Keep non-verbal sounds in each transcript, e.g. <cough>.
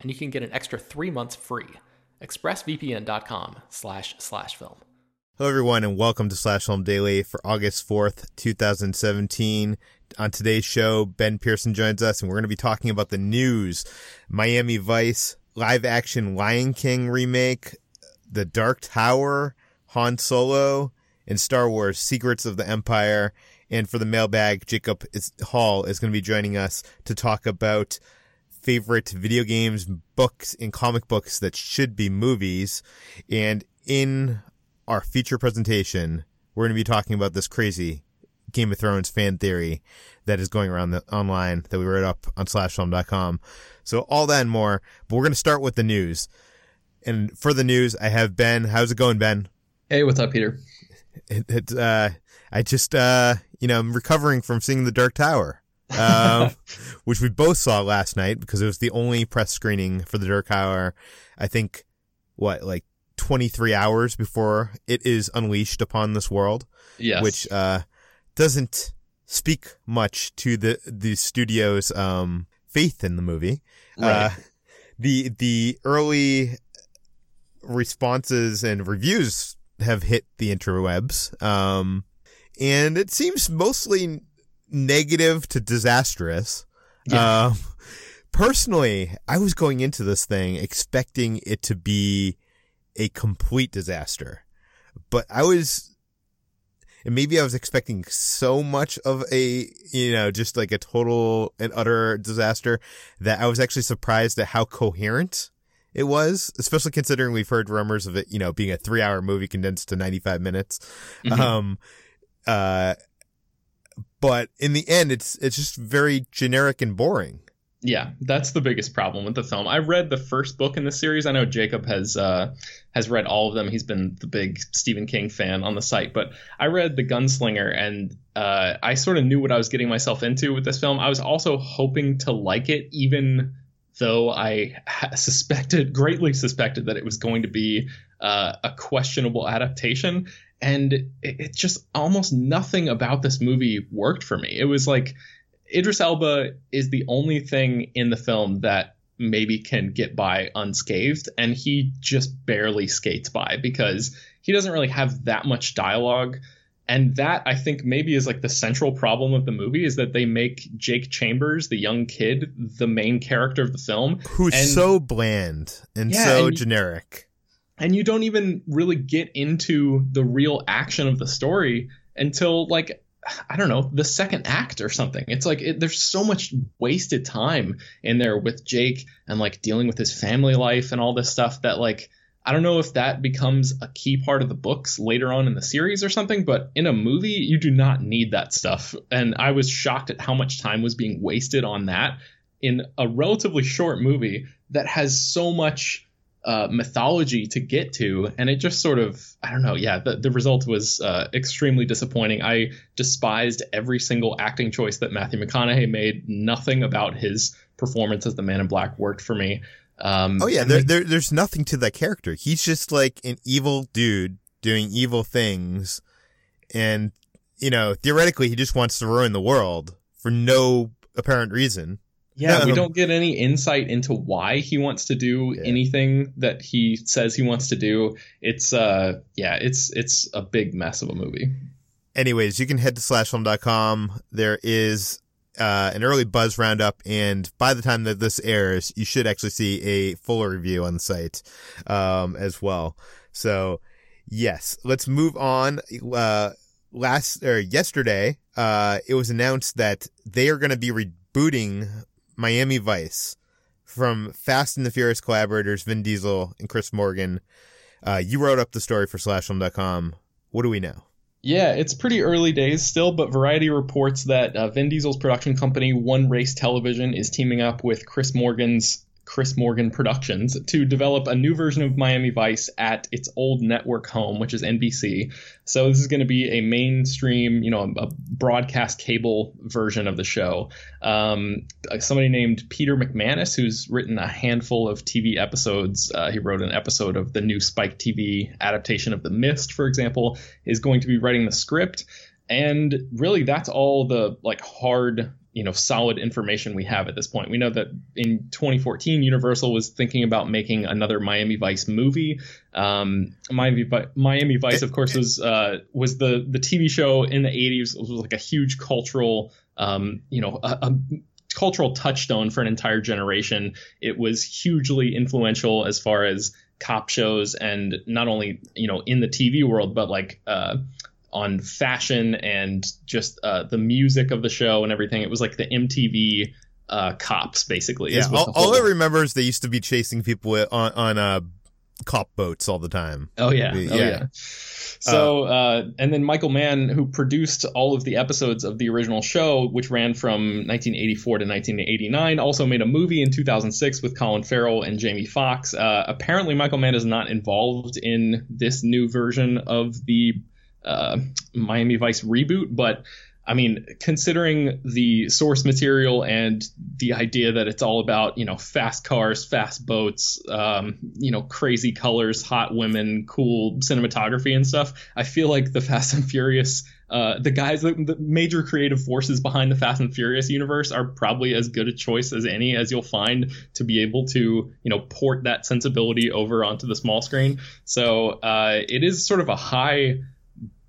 and you can get an extra three months free. ExpressVPN.com slash slash film. Hello, everyone, and welcome to Slash Film Daily for August 4th, 2017. On today's show, Ben Pearson joins us, and we're going to be talking about the news Miami Vice, live action Lion King remake, The Dark Tower, Han Solo, and Star Wars Secrets of the Empire. And for the mailbag, Jacob Hall is going to be joining us to talk about favorite video games, books, and comic books that should be movies. And in our feature presentation, we're going to be talking about this crazy Game of Thrones fan theory that is going around the, online that we wrote up on slashfilm.com. So all that and more, but we're going to start with the news. And for the news, I have Ben. How's it going, Ben? Hey, what's up, Peter? <laughs> It, it uh, I just, uh, you know, I'm recovering from seeing the Dark Tower um, <laughs> which we both saw last night because it was the only press screening for the Dark Tower. I think what like 23 hours before it is unleashed upon this world. Yes. Which uh, doesn't speak much to the the studio's um, faith in the movie. Right. Uh, the the early responses and reviews have hit the interwebs. Um, and it seems mostly negative to disastrous. Yeah. Um, personally, I was going into this thing expecting it to be a complete disaster, but I was, and maybe I was expecting so much of a, you know, just like a total and utter disaster that I was actually surprised at how coherent it was, especially considering we've heard rumors of it, you know, being a three hour movie condensed to 95 minutes. Mm-hmm. Um, uh, but in the end, it's it's just very generic and boring. Yeah, that's the biggest problem with the film. I read the first book in the series. I know Jacob has uh, has read all of them. He's been the big Stephen King fan on the site. But I read The Gunslinger, and uh, I sort of knew what I was getting myself into with this film. I was also hoping to like it, even though I suspected, greatly suspected, that it was going to be uh, a questionable adaptation and it, it just almost nothing about this movie worked for me. It was like Idris Elba is the only thing in the film that maybe can get by unscathed, and he just barely skates by because he doesn't really have that much dialogue. And that I think maybe is like the central problem of the movie is that they make Jake Chambers, the young kid, the main character of the film, who's and, so bland and yeah, so and generic and you don't even really get into the real action of the story until like I don't know the second act or something. It's like it, there's so much wasted time in there with Jake and like dealing with his family life and all this stuff that like I don't know if that becomes a key part of the books later on in the series or something, but in a movie you do not need that stuff. And I was shocked at how much time was being wasted on that in a relatively short movie that has so much uh, mythology to get to, and it just sort of I don't know. Yeah, the the result was uh, extremely disappointing. I despised every single acting choice that Matthew McConaughey made. Nothing about his performance as the Man in Black worked for me. Um, oh yeah, there, there, there's nothing to that character. He's just like an evil dude doing evil things, and you know, theoretically, he just wants to ruin the world for no apparent reason. Yeah, we don't get any insight into why he wants to do Yeah. anything that he says he wants to do. It's uh yeah, it's it's a big mess of a movie. Anyways, you can head to slashfilm.com. There is uh, an early buzz roundup, and by the time that this airs, you should actually see a fuller review on the site um, as well. So, yes, let's move on. Uh, last or yesterday, uh, it was announced that they are going to be rebooting Miami Vice from Fast and the Furious collaborators Vin Diesel and Chris Morgan. Uh, you wrote up the story for slashfilm.com. What do we know? Yeah, it's pretty early days still, but Variety reports that uh, Vin Diesel's production company, One Race Television, is teaming up with Chris Morgan's Chris Morgan Productions to develop a new version of Miami Vice at its old network home, which is NBC. So this is going to be a mainstream, you know, a broadcast cable version of the show. Um, somebody named Peter McManus, who's written a handful of TV episodes, uh, he wrote an episode of the new Spike TV adaptation of The Mist, for example, is going to be writing the script. And really, that's all the like hard you know solid information we have at this point. We know that in 2014, Universal was thinking about making another Miami Vice movie. Um, Miami, Miami Vice, of course, was uh, was the the TV show in the 80s. It was like a huge cultural, um, you know, a, a cultural touchstone for an entire generation. It was hugely influential as far as cop shows and not only you know in the TV world, but like uh, on fashion and just uh, the music of the show and everything. It was like the MTV uh, cops, basically. Yeah, all, all, I remember is they used to be chasing people on on uh, cop boats all the time. Oh yeah, yeah. Oh, yeah. So, uh, and then Michael Mann, who produced all of the episodes of the original show, which ran from 1984 to 1989, also made a movie in 2006 with Colin Farrell and Jamie Foxx. Uh, apparently, Michael Mann is not involved in this new version of the uh, Miami Vice reboot, but I mean, considering the source material and the idea that it's all about, you know, fast cars, fast boats, um, you know, crazy colors, hot women, cool cinematography and stuff, I feel like the <laughs> Fast and Furious, uh, the guys, the, the major creative forces behind the Fast and Furious universe are probably as good a choice as any as you'll find to be able to, you know, port that sensibility over onto the small screen. So uh, it is sort of a high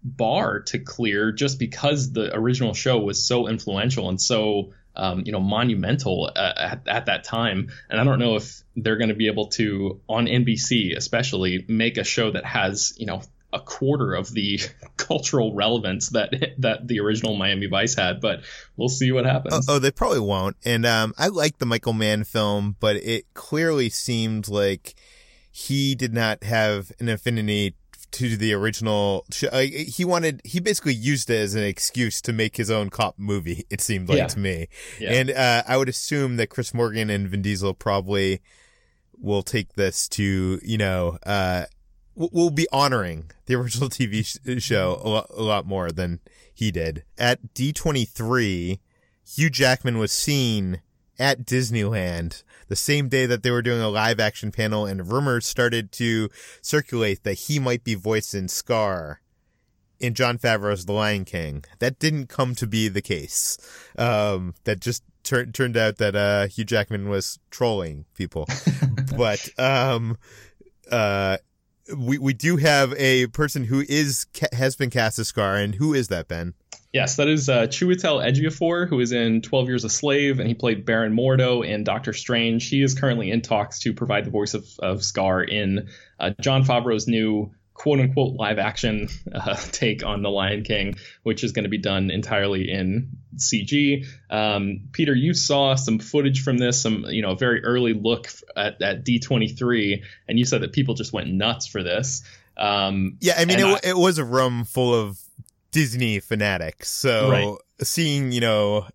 bar to clear just because the original show was so influential and so um, you know monumental uh, at, at that time and i don't know if they're going to be able to on nbc especially make a show that has you know a quarter of the <laughs> cultural relevance that that the original Miami Vice had, but we'll see what happens. Oh, oh they probably won't. And um, I like the Michael Mann film, but it clearly seemed like he did not have an affinity to the original show. Uh, he wanted, he basically used it as an excuse to make his own cop movie, <laughs> it seemed like Yeah. to me. Yeah. And uh, I would assume that Chris Morgan and Vin Diesel probably will take this to, you know, uh, w- will be honoring the <laughs> original TV sh- show a lot, a lot more than he did. At D23, Hugh Jackman was seen at Disneyland the same day that they were doing a live action panel and rumors started to circulate that he might be voicing Scar in Jon Favreau's The Lion King. That didn't come to be the case. Um, that just tur- turned out that, uh, Hugh Jackman was trolling people. <laughs> but, um, uh, we, we do have a person who is, has been cast as Scar and who is that, Ben? Yes, that is uh, Chiwetel Ejiofor, who is in 12 Years a Slave, and he played Baron Mordo in Doctor Strange. He is currently in talks to provide the voice of, of Scar in uh, Jon Favreau's new quote unquote live action <laughs> uh, take on The Lion King, which is going to be done entirely in CG. Um, Peter, you saw some footage from this, some you know a very early look at, at D23, and you said that people just went nuts for this. Um, Yeah, I mean, it, wa- it was a room full of Disney fanatics. So Right. seeing, you know,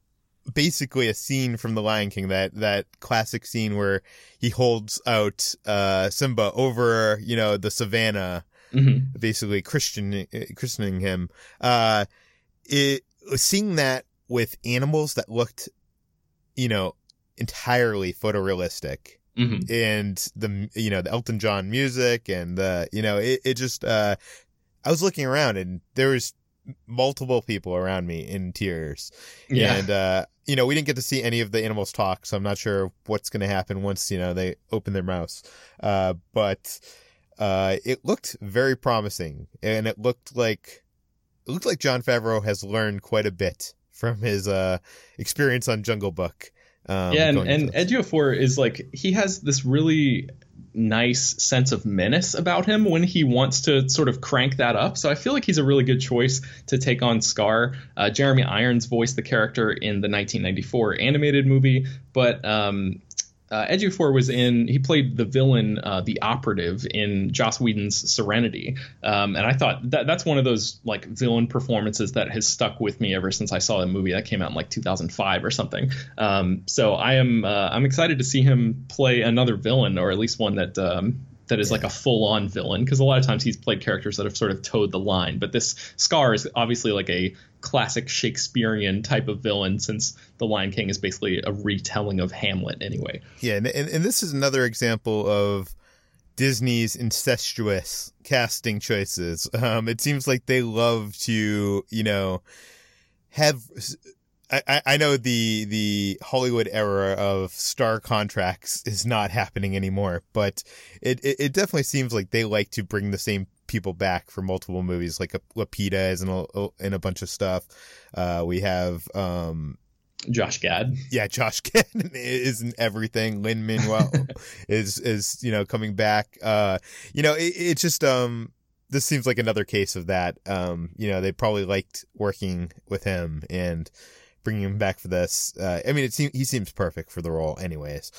basically a scene from The Lion King, that, that classic scene where he holds out, uh, Simba over, you know, the savannah, mhm. basically Christian, christening him. Uh, it, seeing that with animals that looked, you know, entirely photorealistic Mhm. and the you know the Elton John music and the you know it, it just uh I was looking around and there was multiple people around me in tears. Yeah. And, uh, you know, we didn't get to see any of the animals talk, so I'm not sure what's going to happen once, you know, they open their mouths. Uh, but, uh, it looked very promising and it looked like, it looked like Jon Favreau has learned quite a bit from his, uh, experience on Jungle Book. Um, yeah, and, and this. Is like he has this really nice sense of menace about him when he wants to sort of crank that up. So I feel like he's a really good choice to take on Scar. Uh, Jeremy Irons voiced the character in the 1994 animated movie, but um, uh, Ejiofor was in. He played the villain, uh, the operative, in Joss Whedon's Serenity, um, and I thought that that's one of those like villain performances that has stuck with me ever since I saw the movie that came out in like 2005 or something. Um, so I am uh, I'm excited to see him play another villain, or at least one that. Um, that is like a full-on villain because a lot of times he's played characters that have sort of toed the line but this scar is obviously like a classic shakespearean type of villain since the lion king is basically a retelling of hamlet anyway Yeah, and, and and this is another example of Disney's incestuous casting choices. <laughs> Um, it seems like they love to, you know, have. I, I- know the the Hollywood era of star contracts is not happening anymore, but it, it, it definitely seems like they like to bring the same people back for multiple movies, like Lupita is in a, in a bunch of stuff. Uh, we have um, josh gad yeah, Josh <laughs> Gad is in everything. Lin Manuel <laughs> is is you know coming back. Uh, you know, it, it's just um, this seems like another case of that. Um, you know, they probably liked working with him and bringing him back for this. Uh, I mean, it seems he seems perfect for the role, anyways.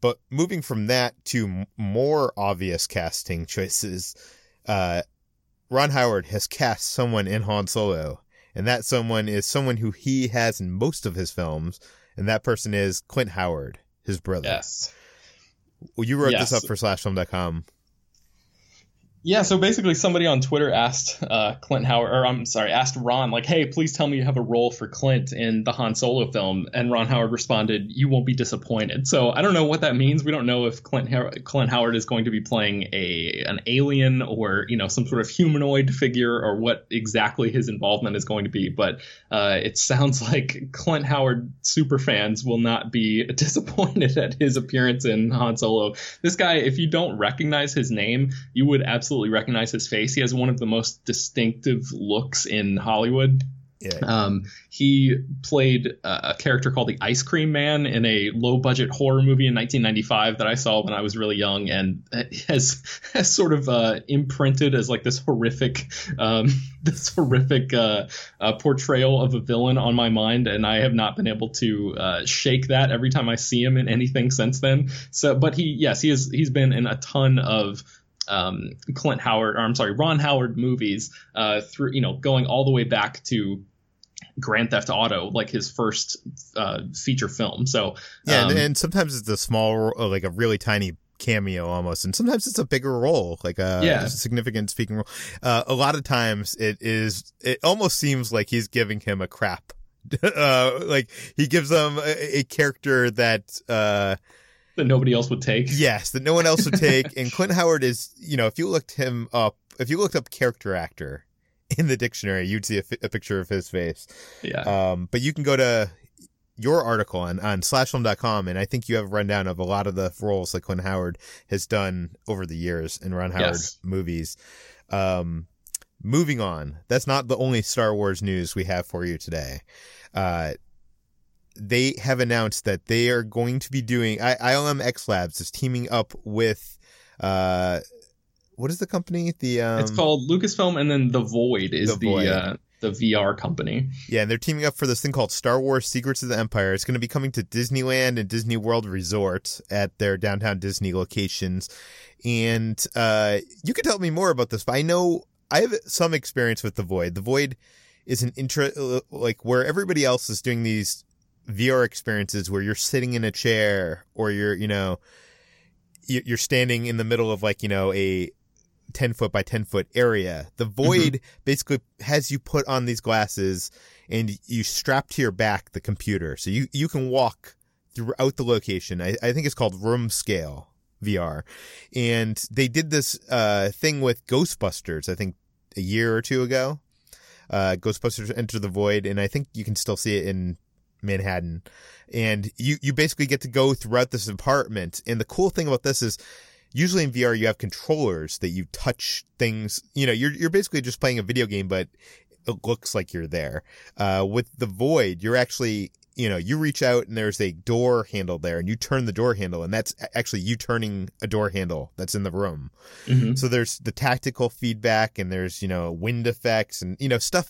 But moving from that to m- more obvious casting choices, uh, Ron Howard has cast someone in Han Solo, and that someone is someone who he has in most of his films, and that person is Clint Howard, his brother. yes Well, you wrote this up for slashfilm.com. Yeah, so basically, somebody on Twitter asked uh, Clint Howard, or I'm sorry, asked Ron, like, "Hey, please tell me you have a role for Clint in the Han Solo film." And Ron Howard responded, "You won't be disappointed." So I don't know what that means. We don't know if Clint Clint Howard is going to be playing a an alien or you know some sort of humanoid figure or what exactly his involvement is going to be. But uh, it sounds <laughs> like Clint Howard super fans will not be <laughs> disappointed at his appearance in Han Solo. This guy, if you don't recognize his name, you would absolutely recognize his face. He has one of the most distinctive looks in Hollywood. Yeah. Um, he played a character called the Ice Cream Man in a low budget horror movie in 1995 that I saw when I was really young and has has sort of uh, imprinted as like this horrific um, <laughs> this horrific uh, uh, portrayal of a villain on my mind and I have not been able to uh, shake that every time I see him in anything since then. So, but he yes he is he's been in a ton of um, Clint Howard, or I'm sorry, Ron Howard movies, uh, through you know going all the way back to Grand Theft Auto, like his first uh, feature film. So Yeah, um, and, and sometimes it's a small, uh, like a really tiny cameo almost, and sometimes it's a bigger role, like a Yeah. significant speaking role. Uh, a lot of times it is, it almost seems like he's giving him a crap. <laughs> uh, like he gives them a, a character that, uh, that nobody else would take. <laughs> yes, that no one else would take. and Clint Howard is, you know, if you looked him up, if you looked up character actor in the dictionary, you'd see a, fi- a picture of his face. Yeah. Um, but you can go to your article on, on slashfilm.com and I think you have a rundown of a lot of the roles that Clint Howard has done over the years in Ron Howard Yes. movies. Um, moving on. That's not the only Star Wars news we have for you today. Uh, they have announced that they are going to be doing I, ILM X Labs is teaming up with uh what is the company? The um it's called Lucasfilm, and then The Void is The the Void. uh, the VR company. Yeah, and they're teaming up for this thing called Star Wars Secrets of the Empire. It's going to be coming to Disneyland and Disney World Resort at their downtown Disney locations. And uh, you can tell me more about this, but I know I have some experience with The Void. The Void is an intro, like where everybody else is doing these VR experiences where you're sitting in a chair or you're, you know, you- you're standing in the middle of like, you know, a 10 foot by 10 foot area. The void basically has you put on these glasses and you strap to your back the computer. So you, you can walk throughout the location. I, I think it's called room scale VR. And they did this, uh, thing with Ghostbusters, I think a year or two ago. uh, Ghostbusters Enter the Void, and I think you can still see it in Manhattan. And you, you basically get to go throughout this apartment. And the cool thing about this is usually in VR, you have controllers that you touch things. You know, you're, you're basically just playing a video game, but it looks like you're there. Uh, with the void, you're actually, you know, you reach out and there's a door handle there and you turn the door handle and that's actually you turning a door handle that's in the room. Mm-hmm. So there's the tactical feedback and there's, you know, wind effects and, you know, stuff.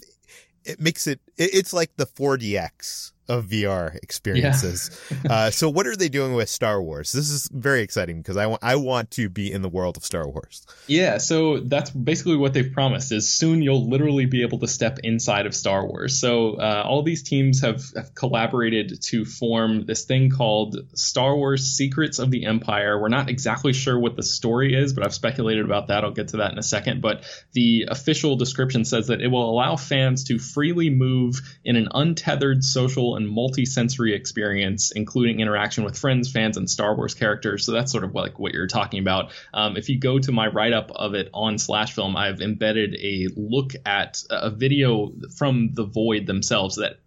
It makes it, it's like the 4DX of VR experiences. Yeah. uh, <laughs> so what are they doing with Star Wars? This is very exciting because I want I want to be in the world of Star Wars. Yeah, so that's basically what they've promised is soon you'll literally be able to step inside of Star Wars. So uh, all these teams have, have collaborated to form this thing called Star Wars Secrets of the Empire. We're not exactly sure what the story is, but I've speculated about that. I'll get to that in a second. But the official description says that it will allow fans to freely move in an untethered social and multi-sensory experience, including interaction with friends, fans, and Star Wars characters. So that's sort of like what you're talking about. Um, if you go to my write-up of it on Slash Film, I've embedded a look at a video from the Void themselves that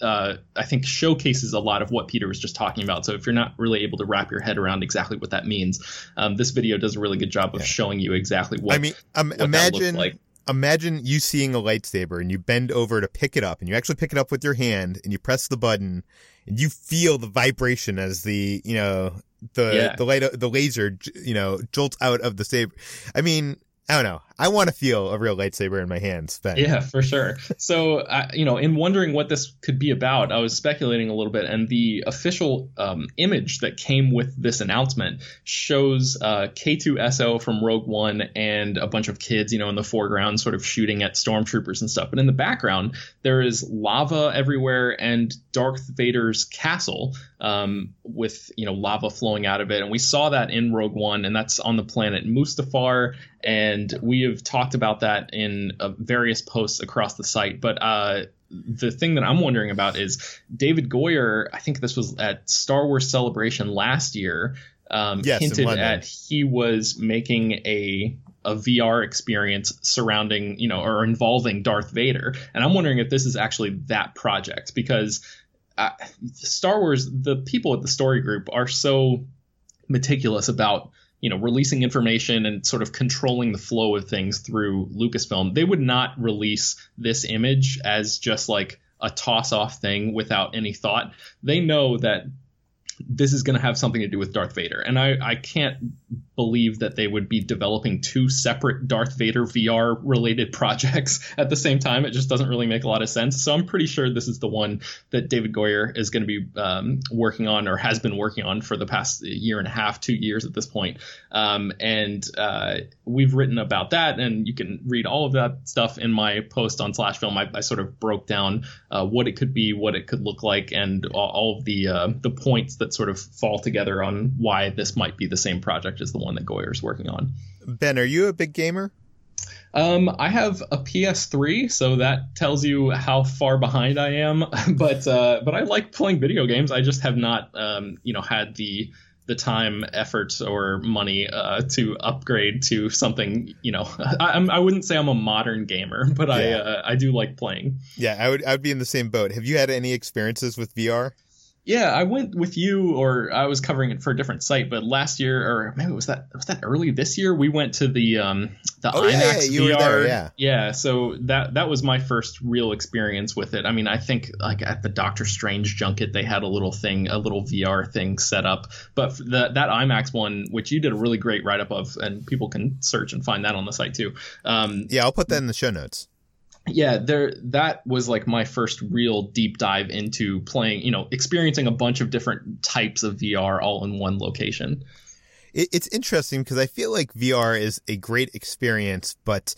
uh, I think showcases a lot of what Peter was just talking about. So if you're not really able to wrap your head around exactly what that means, um, this video does a really good job of yeah. showing you exactly what. I mean, um, what imagine like imagine you seeing a lightsaber and you bend over to pick it up and you actually pick it up with your hand and you press the button and you feel the vibration as the you know the yeah. the light the laser you know jolts out of the saber. I mean, I don't know. I want to feel a real lightsaber in my hands. Ben. Yeah, for sure. So, uh, you know, in wondering what this could be about, I was speculating a little bit, and the official um, image that came with this announcement shows uh, K2SO from Rogue One and a bunch of kids, you know, in the foreground, sort of shooting at stormtroopers and stuff. But in the background, there is lava everywhere and Darth Vader's castle um, with, you know, lava flowing out of it. And we saw that in Rogue One, and that's on the planet Mustafar and we have talked about that in uh, various posts across the site. But uh, the thing that I'm wondering about is David Goyer. I think this was at Star Wars Celebration last year. Um, yes, hinted at he was making a a VR experience surrounding, you know, or involving Darth Vader. And I'm wondering if this is actually that project because uh, Star Wars, the people at the story group are so meticulous about you know releasing information and sort of controlling the flow of things through Lucasfilm, they would not release this image as just like a toss off thing without any thought. They know that this is going to have something to do with Darth Vader. And I, I can't believe that they would be developing two separate Darth Vader VR related <laughs> projects at the same time. It just doesn't really make a lot of sense. So I'm pretty sure this is the one that David Goyer is going to be um, working on or has been working on for the past year and a half, two years at this point. Um, and uh, we've written about that, and you can read all of that stuff in my post on Slash Film. I, I sort of broke down uh, what it could be, what it could look like, and all, of the uh, the points that sort of fall together on why this might be the same project as the one that Goyer's working on. Ben, are you a big gamer? Um, I have a PS3, so that tells you how far behind I am. <laughs> but uh, but I like playing video games. I just have not, um, you know, had the the time, effort, or money uh, to upgrade to something. You know, <laughs> I, I wouldn't say I'm a modern gamer, but yeah. I uh, I do like playing. Yeah, I would I would be in the same boat. Have you had any experiences with VR? Yeah, I went with you, or I was covering it for a different site. But last year, or maybe was that was that early this year? We went to the um the oh, IMAX yeah, yeah, VR. There, yeah, yeah. So that that was my first real experience with it. I mean, I think like at the Doctor Strange junket, they had a little thing, a little VR thing set up. But the, that IMAX one, which you did a really great write up of, and people can search and find that on the site too. Um, yeah, I'll put that in the show notes yeah there that was like my first real deep dive into playing you know experiencing a bunch of different types of vr all in one location it, it's interesting because i feel like vr is a great experience but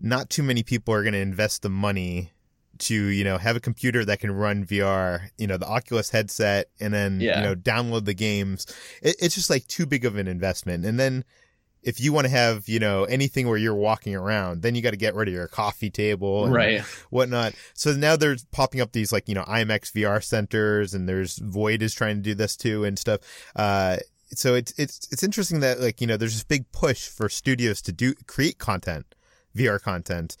not too many people are going to invest the money to you know have a computer that can run VR, you know the Oculus headset, and then yeah. you know download the games. It, it's just like too big of an investment. And then if you want to have, you know, anything where you're walking around, then you got to get rid of your coffee table and right. whatnot. So now they're popping up these like, you know, IMAX VR centers and there's Void is trying to do this too and stuff. Uh, so it's, it's, it's interesting that like, you know, there's this big push for studios to do, create content, VR content,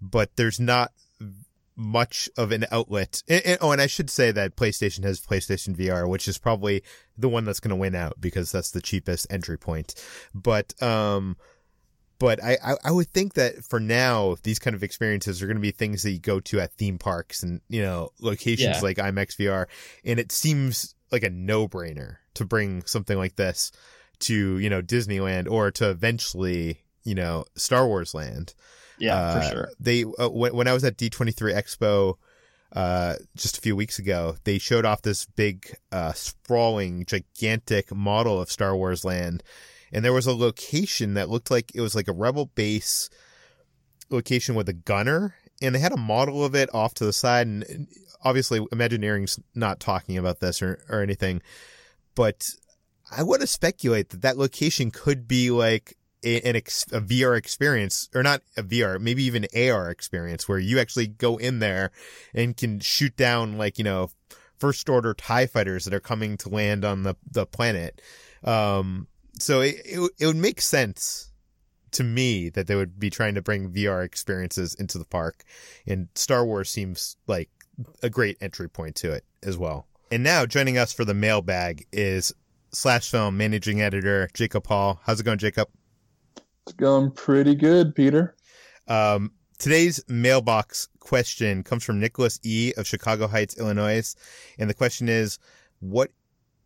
but there's not much of an outlet. And, and, oh, and I should say that PlayStation has PlayStation VR, which is probably the one that's going to win out because that's the cheapest entry point. But, um, but I, I, I would think that for now, these kind of experiences are going to be things that you go to at theme parks and, you know, locations yeah. like IMAX VR. And it seems like a no brainer to bring something like this to, you know, Disneyland or to eventually, you know, Star Wars land. Yeah, uh, for sure. They uh, when, when I was at D23 Expo uh, just a few weeks ago, they showed off this big, uh, sprawling, gigantic model of Star Wars Land, and there was a location that looked like it was like a rebel base location with a gunner, and they had a model of it off to the side, and obviously Imagineering's not talking about this or or anything, but I want to speculate that that location could be like an ex- a VR experience, or not a VR, maybe even AR experience, where you actually go in there and can shoot down like you know first order Tie fighters that are coming to land on the the planet. Um, so it, it it would make sense to me that they would be trying to bring VR experiences into the park, and Star Wars seems like a great entry point to it as well. And now joining us for the mailbag is Slash Film managing editor Jacob Hall. How's it going, Jacob? It's going pretty good, Peter. Um, today's mailbox question comes from Nicholas E. of Chicago Heights, Illinois. And the question is What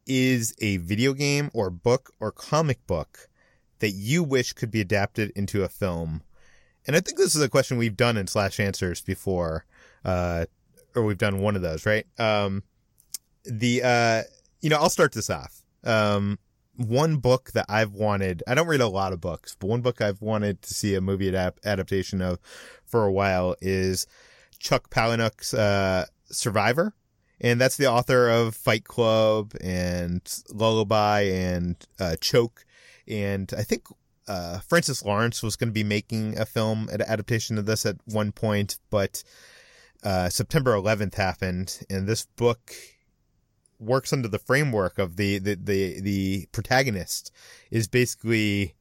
is a video game or book or comic book that you wish could be adapted into a film? And I think this is a question we've done in Slash Answers before, uh, or we've done one of those, right? Um, the, uh, you know, I'll start this off. Um, one book that I've wanted, I don't read a lot of books, but one book I've wanted to see a movie adap- adaptation of for a while is Chuck Palahniuk's uh, Survivor. And that's the author of Fight Club and Lullaby and uh, Choke. And I think uh, Francis Lawrence was going to be making a film adaptation of this at one point, but uh, September 11th happened, and this book works under the framework of the, the, the, the protagonist is basically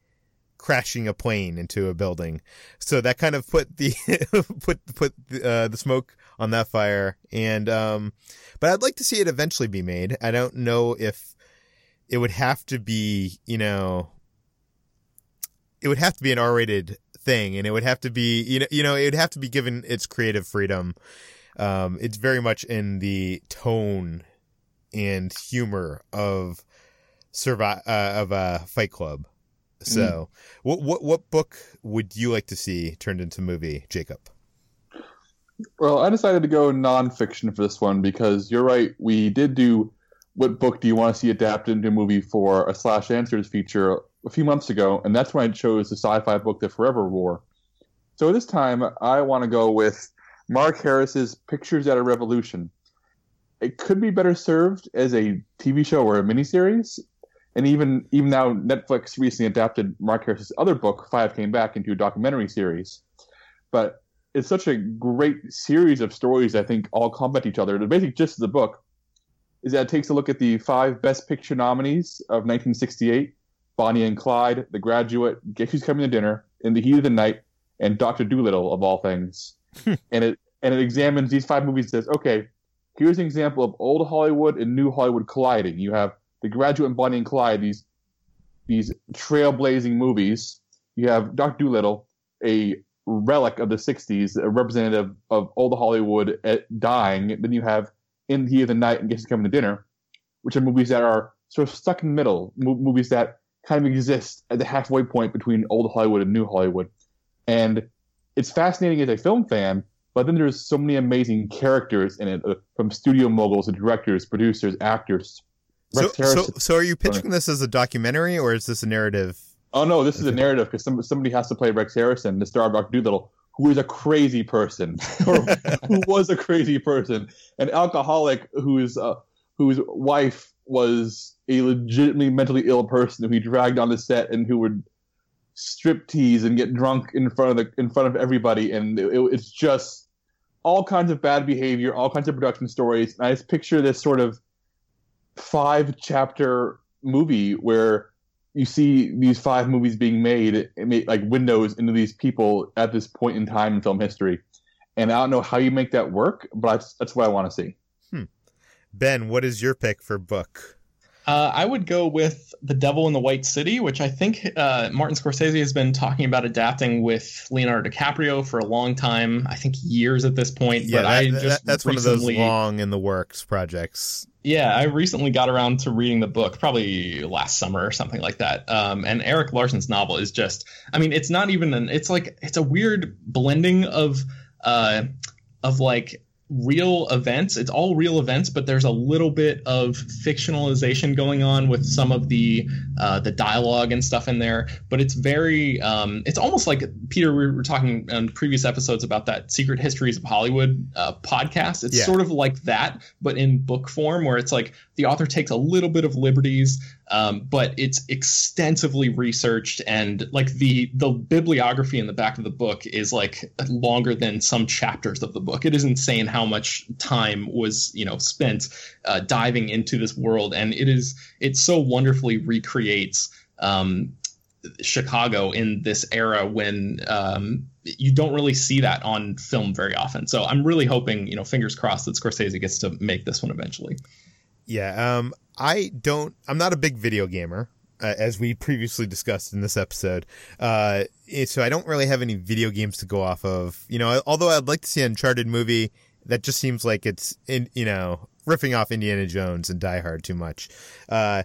crashing a plane into a building. So that kind of put the, <laughs> put, put, uh, the smoke on that fire. And, um, but I'd like to see it eventually be made. I don't know if it would have to be, you know, it would have to be an R-rated thing and it would have to be, you know, you know, it would have to be given its creative freedom. Um, it's very much in the tone and humor of survive uh, of a uh, Fight Club. So, mm. what what what book would you like to see turned into a movie, Jacob? Well, I decided to go nonfiction for this one because you're right. We did do what book do you want to see adapted into a movie for a slash answers feature a few months ago, and that's when I chose the sci-fi book The Forever War. So this time, I want to go with Mark Harris's Pictures at a Revolution it could be better served as a TV show or a miniseries. And even even now, Netflix recently adapted Mark Harris's other book, Five Came Back, into a documentary series. But it's such a great series of stories. I think all complement each other. The basic gist of the book is that it takes a look at the five Best Picture nominees of 1968: Bonnie and Clyde, The Graduate, Guess Who's Coming to Dinner, In the Heat of the Night, and Doctor Dolittle, of all things. <laughs> and it and it examines these five movies. And says, okay, here's an example of old Hollywood and new Hollywood colliding. You have The Graduate and Bonnie and Clyde, these these trailblazing movies. You have Doctor Dolittle, a relic of the '60s, a representative of old Hollywood eh, dying. Then you have In the Heat of the Night and Guess Who's Coming to Dinner, which are movies that are sort of stuck in the middle, mo- movies that kind of exist at the halfway point between old Hollywood and new Hollywood. And it's fascinating as a film fan but then there's so many amazing characters in it, uh, from studio moguls to directors, producers, actors. So, so, so, are you pitching this as a documentary or is this a narrative? Oh no, this is a narrative because some, somebody has to play Rex Harrison, the star of Doctor Dolittle, who is a crazy person, <laughs> or who <laughs> was a crazy person, an alcoholic whose uh, whose wife was a legitimately mentally ill person who he dragged on the set and who would strip tease and get drunk in front of the in front of everybody, and it, it, it's just all kinds of bad behavior, all kinds of production stories. And I just picture this sort of five chapter movie where you see these five movies being made, like windows into these people at this point in time in film history. and I don't know how you make that work, but that's, that's what I want to see. Hmm. Ben, what is your pick for book? Uh, I would go with The Devil in the White City, which I think uh, Martin Scorsese has been talking about adapting with Leonardo DiCaprio for a long time. I think years at this point. Yeah, but that, I that- just that's one of those long in the works projects. Yeah, I recently got around to reading the book, probably last summer or something like that. Um, and Erik Larson's novel is just, I mean, it's not even an, it's like, it's a weird blending of, uh, of like real events. It's all real events, but there's a little bit of fictionalization going on with some of the, uh, the dialogue and stuff in there. But it's very, um, it's almost like Peter, we were talking on previous episodes about that Secret Histories of Hollywood uh, podcast. It's Yeah. sort of like that, but in book form, where it's like the author takes a little bit of liberties, um, but it's extensively researched, and like the the bibliography in the back of the book is like longer than some chapters of the book. It is insane how much time was you know spent uh, diving into this world, and it is it so wonderfully recreates. Um, Chicago in this era when um, you don't really see that on film very often. So I'm really hoping, you know, fingers crossed that Scorsese gets to make this one eventually. Yeah, um, I don't. I'm not a big video gamer, uh, as we previously discussed in this episode. Uh, so I don't really have any video games to go off of. You know, although I'd like to see an Uncharted movie, that just seems like it's in. You know, riffing off Indiana Jones and Die Hard too much. Uh,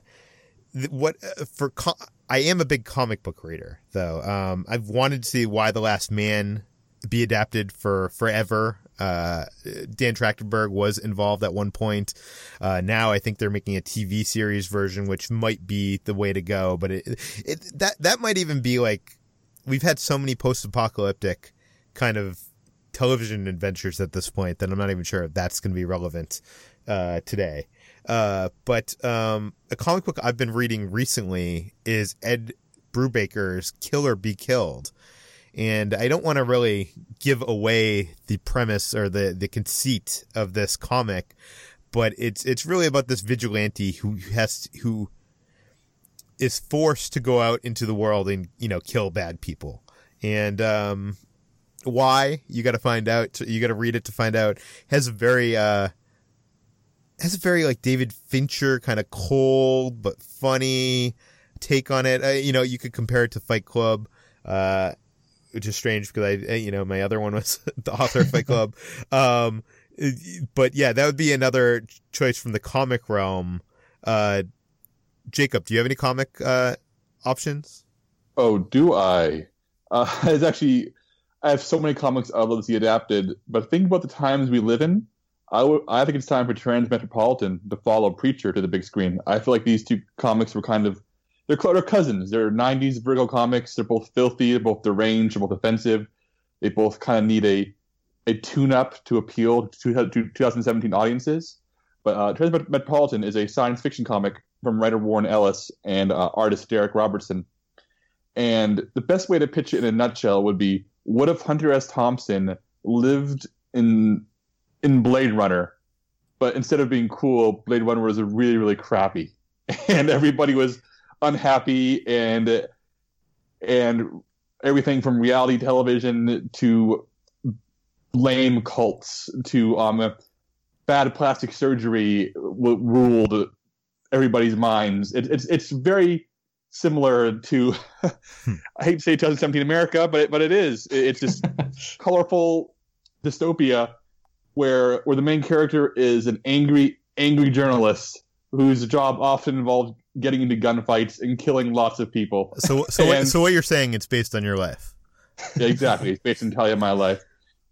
what uh, for? I am a big comic book reader, though. Um, I've wanted to see Y the Last Man be adapted for forever. Uh, Dan Trachtenberg was involved at one point. Uh, now I think they're making a TV series version, which might be the way to go. But it, it that that might even be like we've had so many post-apocalyptic kind of television adventures at this point that I'm not even sure if that's going to be relevant uh, today. Uh, but um, a comic book I've been reading recently is Ed Brubaker's Kill or Be Killed. And I don't want to really give away the premise or the, the conceit of this comic, but it's it's really about this vigilante who has who is forced to go out into the world and you know kill bad people. And um, why you got to find out. You got to read it to find out. Has a very uh, has a very like David Fincher kind of cold but funny take on it. Uh, you know, you could compare it to Fight Club, uh, which is strange because I, uh, you know, my other one was <laughs> the author of Fight Club. <laughs> Um, but yeah, that would be another choice from the comic realm. Uh, Jacob, do you have any comic uh, options? Oh, do I? Uh, <laughs> it's actually, I have so many comics I'd love to see adapted, but think about the times we live in. I, w- I think it's time for Transmetropolitan to follow Preacher to the big screen. I feel like these two comics were kind of, they're, they're cousins. They're 90s Vertigo comics. They're both filthy, they're both deranged, they're both offensive. They both kind of need a, a tune up to appeal to, to 2017 audiences. But uh, Transmetropolitan is a science fiction comic from writer Warren Ellis and uh, artist Darick Robertson. And the best way to pitch it in a nutshell would be what if Hunter S. Thompson lived in in Blade Runner, but instead of being cool, Blade Runner was really, really crappy. <laughs> And everybody was unhappy and and everything from reality television to lame cults to um bad plastic surgery w- ruled everybody's minds. It, it's it's very similar to <laughs> I hate to say 2017 America, but it, but it is. It- It's just <laughs> colorful dystopia where where the main character is an angry angry journalist whose job often involves getting into gunfights and killing lots of people. So, so, what, And- so what you're saying? It's based on your life. Yeah, exactly. It's based entirely on my life.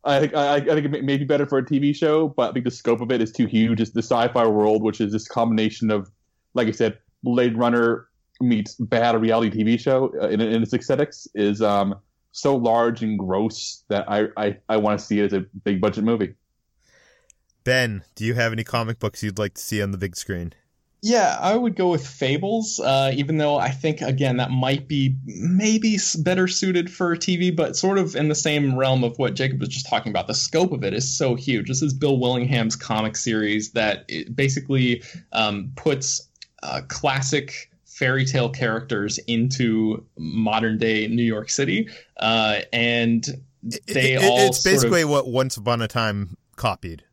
I think I, I think it may- may be better for a TV show, but I think the scope of it is too huge. It's the sci-fi world, which is this combination of, like I said, Blade Runner meets bad reality TV show uh, in, in its aesthetics is um, so large and gross that I I, I want to see it as a big budget movie. Ben, do you have any comic books you'd like to see on the big screen? Yeah, I would go with Fables, uh, even though I think, again, that might be maybe better suited for TV, but sort of in the same realm of what Jacob was just talking about. The scope of it is so huge. This is Bill Willingham's comic series that it basically um, puts uh, classic fairy tale characters into modern day New York City. Uh, and they it, all it's basically of, what Once Upon a Time copied.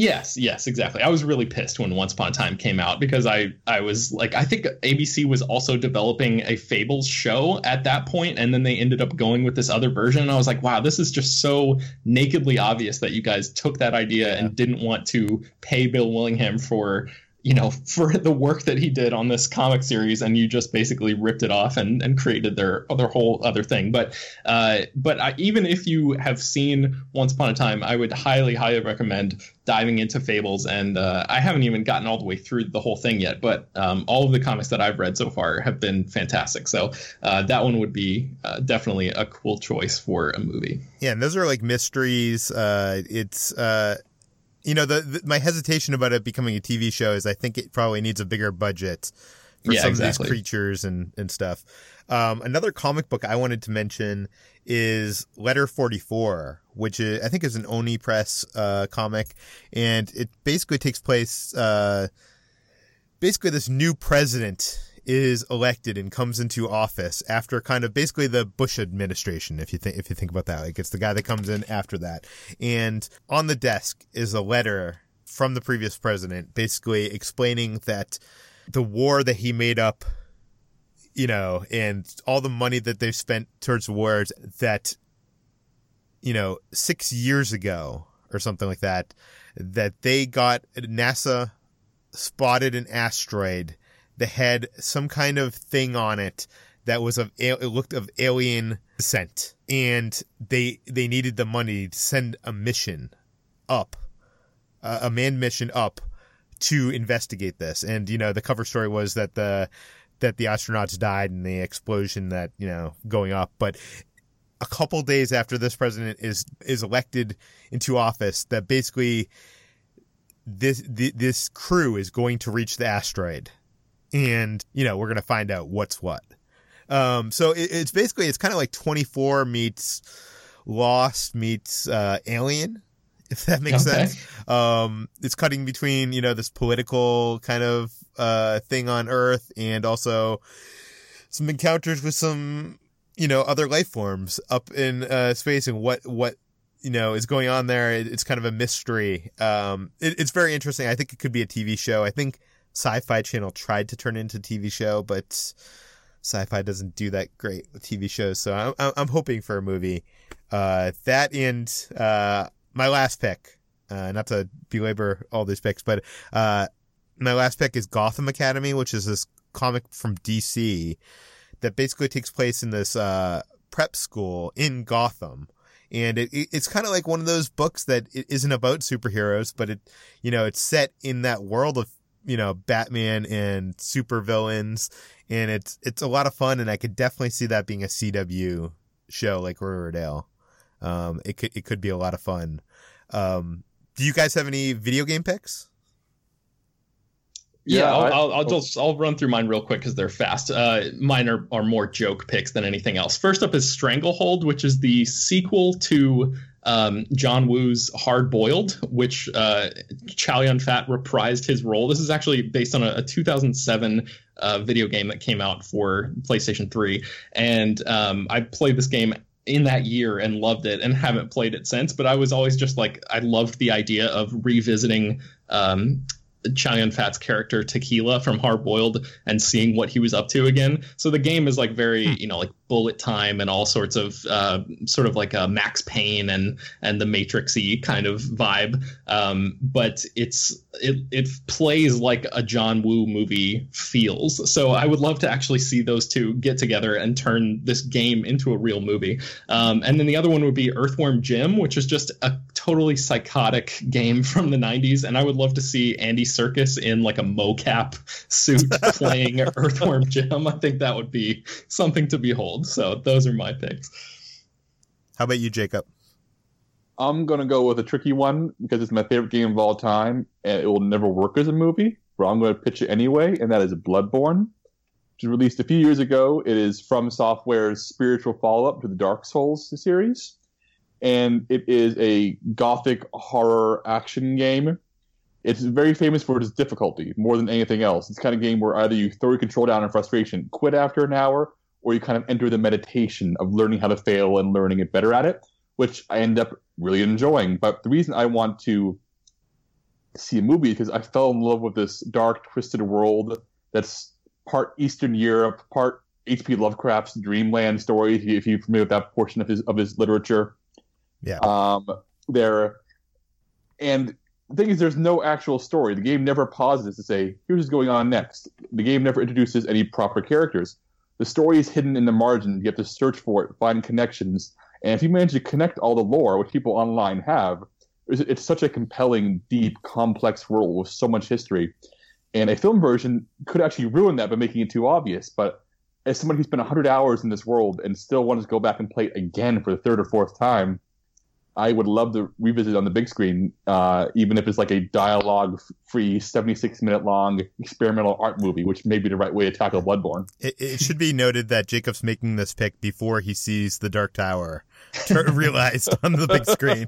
Yes, yes, exactly. I was really pissed when Once Upon a Time came out because I I was like I think ABC was also developing a Fables show at that point and then they ended up going with this other version and I was like, wow, this is just so nakedly obvious that you guys took that idea yeah. and didn't want to pay Bill Willingham for you know, <laughs> for the work that he did on this comic series, and you just basically ripped it off and, and created their their whole other thing. But uh, but I, even if you have seen Once Upon a Time, I would highly highly recommend diving into Fables. And uh, I haven't even gotten all the way through the whole thing yet, but um, all of the comics that I've read so far have been fantastic. So uh, that one would be uh, definitely a cool choice for a movie. Yeah, and those are like mysteries. Uh, it's uh, you know, the, the, my hesitation about it becoming a TV show is I think it probably needs a bigger budget for yeah, some exactly. of these creatures and and stuff. Um, another comic book I wanted to mention is Letter 44, which is, I think is an Oni Press uh, comic, and it basically takes place. Uh, basically, this new president is elected and comes into office after kind of basically the Bush administration, if you think if you think about that. Like it's the guy that comes in after that. And on the desk is a letter from the previous president basically explaining that the war that he made up you know, and all the money that they've spent towards wars that, you know, six years ago or something like that, that they got NASA spotted an asteroid that had some kind of thing on it that was of it looked of alien descent, and they they needed the money to send a mission up, uh, a manned mission up to investigate this. And you know, the cover story was that the that the astronauts died in the explosion that you know going up, but a couple days after this president is is elected into office, that basically this this crew is going to reach the asteroid and you know we're gonna find out what's what. Um, so it, it's basically it's kind of like 24 meets Lost meets uh, Alien, <laughs> if that makes okay. sense. Um, it's cutting between you know this political kind of uh, thing on Earth and also some encounters with some you know other life forms up in uh, space and what what you know is going on there. It, it's kind of a mystery. Um, it, it's very interesting. I think it could be a TV show. I think Sci-Fi Channel tried to turn into TV show, but Sci-Fi doesn't do that great with TV shows. So I'm I'm hoping for a movie. Uh, that and uh, my last pick. Uh, not to belabor all these picks, but uh, my last pick is Gotham Academy, which is this comic from DC that basically takes place in this uh, prep school in Gotham and it, it's kind of like one of those books that it isn't about superheroes, but it, you know, it's set in that world of you know Batman and super villains, and it's it's a lot of fun, and I could definitely see that being a CW show like Riverdale. Um, it could it could be a lot of fun. Um, do you guys have any video game picks? Yeah, yeah I'll, I, I'll, I'll, just I'll run through mine real quick because they're fast. Uh, mine are, are more joke picks than anything else. First up is Stranglehold, which is the sequel to um, John Woo's Hard Boiled, which uh, Chow Yun Fat reprised his role. This is actually based on a, a 2007 uh, video game that came out for PlayStation 3, and um, I played this game in that year and loved it and haven't played it since. But I was always just like I loved the idea of revisiting um, Chow Yun Fat's character Tequila from Hard Boiled and seeing what he was up to again. So the game is like very, hmm. you know, like bullet time and all sorts of uh, sort of like a Max Payne and and the Matrixy kind of vibe. Um, but it's it it plays like a John Woo movie feels. So I would love to actually see those two get together and turn this game into a real movie. Um, and then the other one would be Earthworm Jim, which is just a totally psychotic game <laughs> from the 90s. And I would love to see Andy Serkis in like a mocap suit <laughs> playing Earthworm Jim. I think that would be something to behold. So those are my picks. How about you, Jacob? I'm gonna go with a tricky one because it's my favorite game of all time, and it will never work as a movie. But I'm going to pitch it anyway, and that is Bloodborne, which was released a few years ago. It is FromSoftware's spiritual follow-up to the Dark Souls series, and it is a gothic horror action game. It's very famous for its difficulty more than anything else. It's kind of game where either you throw your control down in frustration, quit after an hour, or you kind of enter the meditation of learning how to fail and learning it better at it, which I end up really enjoying. But the reason I want to see a movie is because I fell in love with this dark, twisted world that's part Eastern Europe, part H.P. Lovecraft's Dreamland stories. If you're familiar with that portion of his of his literature, Yeah. Um, there, and the thing is, there's no actual story. The game never pauses to say, "Here's what's going on next." The game never introduces any proper characters. The story is hidden in the margin. You have to search for it, find connections, and if you manage to connect all the lore, which people online have, it's, it's such a compelling, deep, complex world with so much history. And a film version could actually ruin that by making it too obvious. But as someone who spent 100 hours in this world and still wants to go back and play it again for the third or fourth time, I would love to revisit on the big screen, uh, even if it's like a dialogue-free, 76-minute long experimental art movie, which may be the right way to tackle Bloodborne. It, it should be noted that Jacob's making this pick before he sees the Dark Tower <laughs> realized on the big screen,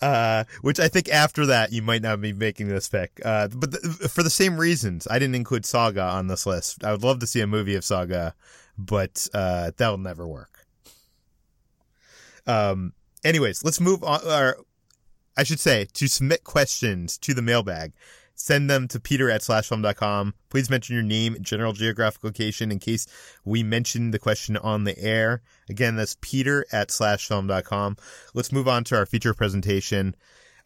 uh, which I think after that you might not be making this pick. Uh, but the, for the same reasons, I didn't include Saga on this list. I would love to see a movie of Saga, but uh, that'll never work. Um. Anyways, let's move on. Or I should say to submit questions to the mailbag send them to peter at slashfilm.com. Please mention your name, general geographic location in case we mention the question on the air. Again, that's peter at slashfilm.com. Let's move on to our feature presentation.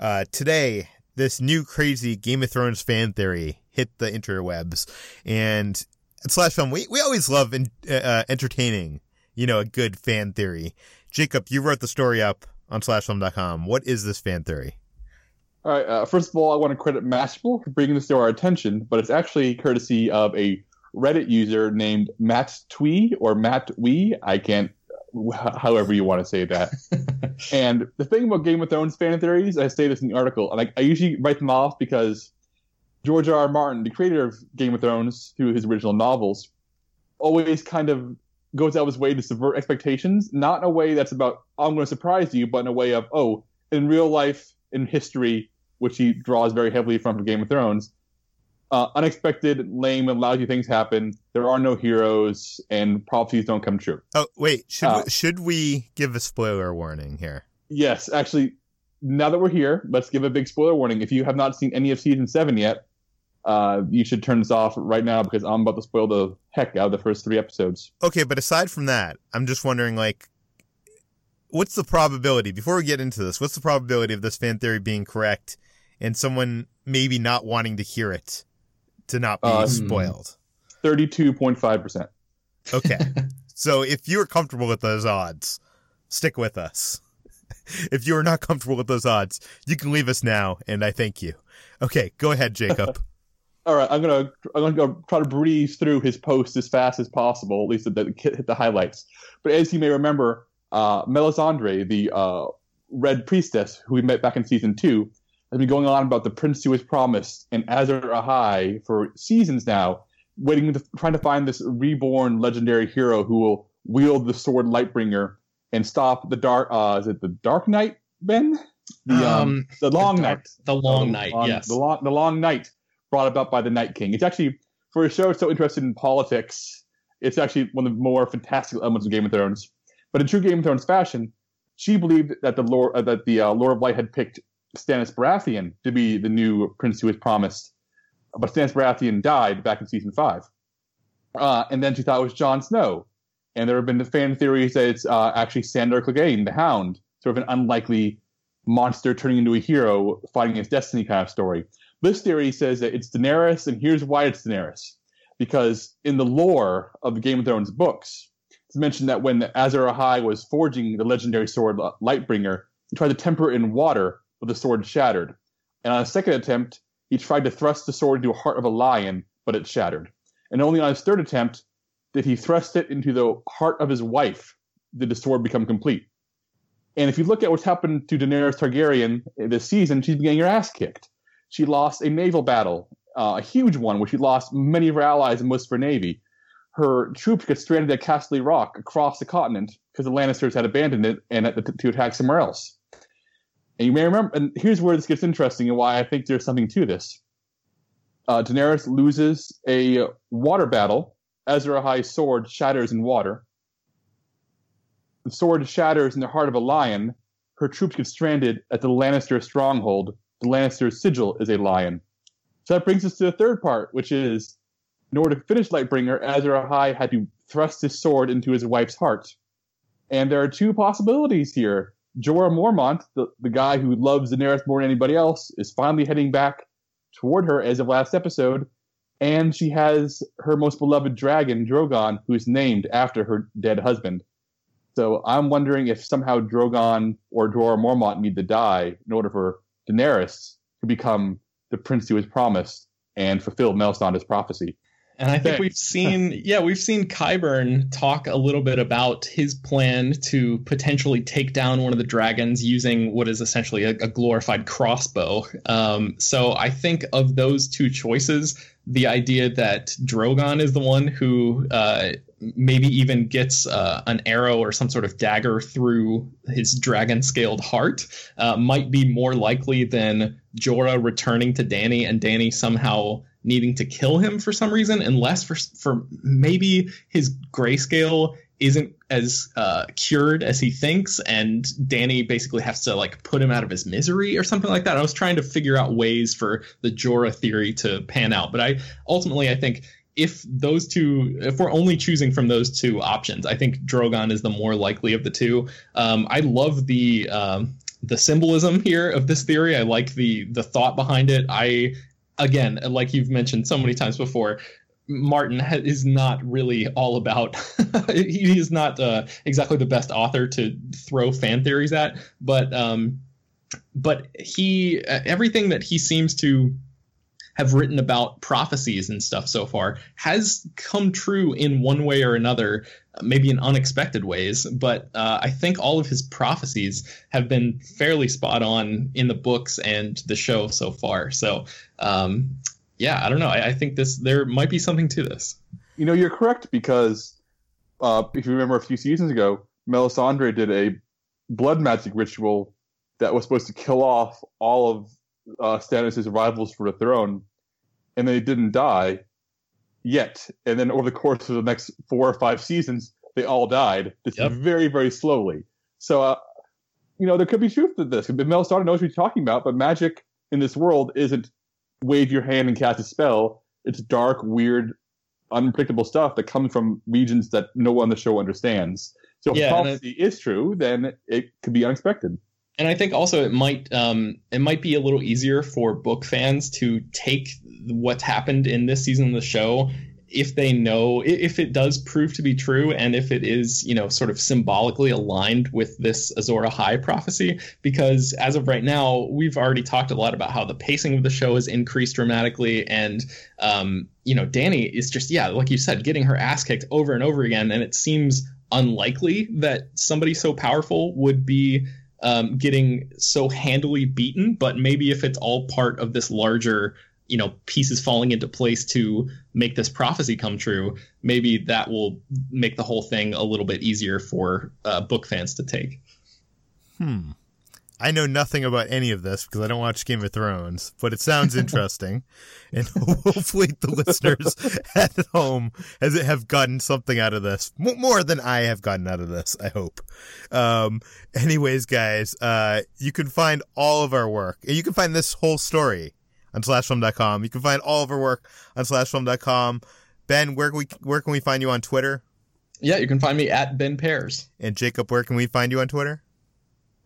Uh, today, this new crazy Game of Thrones fan theory hit the interwebs. And at Slash Film, we, we always love in, uh, entertaining, you know, a good fan theory. Jacob, you wrote the story up on slashfilm.com. What is this fan theory? All right. Uh, first of all, I want to credit Mashable for bringing this to our attention, but it's actually courtesy of a Reddit user named Matt Twee or Matt Wee. I can't, however you want to say that. <laughs> and the thing about Game of Thrones fan theories, I say this in the article, and I, I usually write them off because George R. R. Martin, the creator of Game of Thrones through his original novels, always kind of goes out of his way to subvert expectations, not in a way that's about, I'm going to surprise you, but in a way of, oh, in real life, in history, which he draws very heavily from Game of Thrones, uh, unexpected, lame, and lousy things happen. There are no heroes, and prophecies don't come true. Oh, wait. Should, Uh, we, should we give a spoiler warning here? Yes, actually, now that we're here, let's give a big spoiler warning. If you have not seen any of season seven yet, uh, you should turn this off right now because I'm about to spoil the heck out of the first three episodes. Okay, but aside from that, I'm just wondering, like, what's the probability, before we get into this, what's the probability of this fan theory being correct and someone maybe not wanting to hear it to not be Uh, spoiled? Thirty-two point five percent. Okay. <laughs> so if you're comfortable with those odds, stick with us. <laughs> If you are not comfortable with those odds, you can leave us now, and I thank you. Okay, go ahead, Jacob. <laughs> All right, I'm gonna I'm gonna go try to breeze through his post as fast as possible, at least to the, hit the highlights. But as you may remember, uh, Melisandre, the uh, Red Priestess, who we met back in season two, has been going on about the prince who was promised and Azor Ahai for seasons now, waiting to trying to find this reborn legendary hero who will wield the sword Lightbringer and stop the dark. Uh, is it the Dark Knight, Ben? The Um, the Long the Night. dark- The long the night, yes. The long, the long night brought about by the Night King. It's actually, for a show so interested in politics, it's actually one of the more fantastical elements of Game of Thrones. But in true Game of Thrones fashion, she believed that the Lord, uh, that the uh, Lord of Light had picked Stannis Baratheon to be the new prince who was promised. But Stannis Baratheon died back in season five. Uh, and then she thought it was Jon Snow. And there have been the fan theories that it's uh, actually Sandor Clegane, the Hound, sort of an unlikely monster turning into a hero, fighting his destiny kind of story. This theory says that it's Daenerys, and here's why it's Daenerys. Because in the lore of the Game of Thrones books, it's mentioned that when Azor Ahai was forging the legendary sword Lightbringer, he tried to temper it in water, but the sword shattered. And on a second attempt, he tried to thrust the sword into the heart of a lion, but it shattered. And only on his third attempt did he thrust it into the heart of his wife did the sword become complete. And if you look at what's happened to Daenerys Targaryen this season, she's been getting her ass kicked. She lost a naval battle, uh, a huge one, where she lost many of her allies and most of her navy. Her troops get stranded at Casterly Rock across the continent because the Lannisters had abandoned it and had to, to attack somewhere else. And you may remember, and here's where this gets interesting and why I think there's something to this. Uh, Daenerys loses a water battle. Azor Ahai's sword shatters in water. The sword shatters in the heart of a lion. her troops get stranded at the Lannister stronghold. The Lannister sigil is a lion. So that brings us to the third part, which is in order to finish Lightbringer, Azor Ahai had to thrust his sword into his wife's heart. And there are two possibilities here. Jorah Mormont, the, the guy who loves Daenerys more than anybody else, is finally heading back toward her as of last episode. And she has her most beloved dragon, Drogon, who is named after her dead husband. So I'm wondering if somehow Drogon or Jorah Mormont need to die in order for Daenerys to become the prince he was promised and fulfill Melisandre's prophecy. And I think we've seen, yeah, we've seen Qyburn talk a little bit about his plan to potentially take down one of the dragons using what is essentially a, a glorified crossbow. Um, so I think of those two choices, the idea that Drogon is the one who uh, maybe even gets uh, an arrow or some sort of dagger through his dragon scaled heart uh, might be more likely than Jorah returning to Danny and Danny somehow needing to kill him for some reason, unless for for maybe his grayscale isn't as uh, cured as he thinks, and Danny basically has to like put him out of his misery or something like that. I was trying to figure out ways for the Jorah theory to pan out, but I ultimately I think if those two, if we're only choosing from those two options, I think Drogon is the more likely of the two. Um, I love the um, the symbolism here of this theory. I like the the thought behind it. I again, like you've mentioned so many times before, Martin is not really all about. <laughs> he is not uh, exactly the best author to throw fan theories at, but um, but he everything that he seems to have written about prophecies and stuff so far has come true in one way or another, maybe in unexpected ways. But uh, I think all of his prophecies have been fairly spot on in the books and the show so far. So, um, yeah, I don't know. I, I, think this there might be something to this. You know, you're correct because uh, if you remember a few seasons ago, Melisandre did a blood magic ritual that was supposed to kill off all of uh, Stannis' rivals for the throne, and they didn't die yet. And then over the course of the next four or five seasons, they all died just yep. very, very slowly. So, uh, you know, there could be truth to this. Mel Melisandre knows what he's talking about, but magic in this world isn't wave your hand and cast a spell. It's dark, weird, unpredictable stuff that comes from regions that no one on the show understands. So if prophecy is true, then it could be unexpected and I think also it might um, it might be a little easier for book fans to take what's happened in this season of the show if they know if it does prove to be true and if it is you know sort of symbolically aligned with this Azor Ahai prophecy. Because as of right now we've already talked a lot about how the pacing of the show has increased dramatically and um, you know Danny is just yeah like you said getting her ass kicked over and over again. And it seems unlikely that somebody so powerful would be um, getting so handily beaten, but maybe if it's all part of this larger, you know, pieces falling into place to make this prophecy come true, maybe that will make the whole thing a little bit easier for uh, book fans to take. Hmm. I know nothing about any of this because I don't watch Game of Thrones, but it sounds <laughs> interesting. and <laughs> hopefully the listeners <laughs> at home has have gotten something out of this. More than I have gotten out of this, I hope. Um, anyways, guys, uh, you can find all of our work. You can find this whole story on slashfilm.com. You can find all of our work on slashfilm.com. Ben, where can we where can we find you on Twitter? Yeah, you can find me at Ben Pears. And Jacob, where can we find you on Twitter?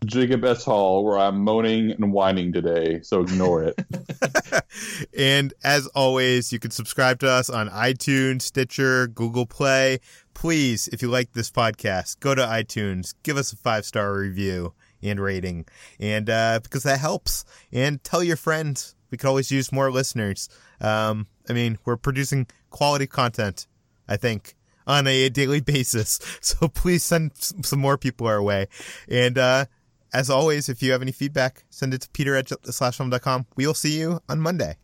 Jacob S. Hall, where I'm moaning and whining today, so ignore it. <laughs> and as always, you can subscribe to us on iTunes, Stitcher, Google Play. Please, if you like this podcast, go to iTunes, give us a five star review and rating, and uh, because that helps. And tell your friends. We could always use more listeners. Um, I mean, we're producing quality content. I think on a daily <laughs> basis. So please send some more people our way. And uh, as always, if you have any feedback, send it to peter at slashfilm.com. We'll see you on Monday.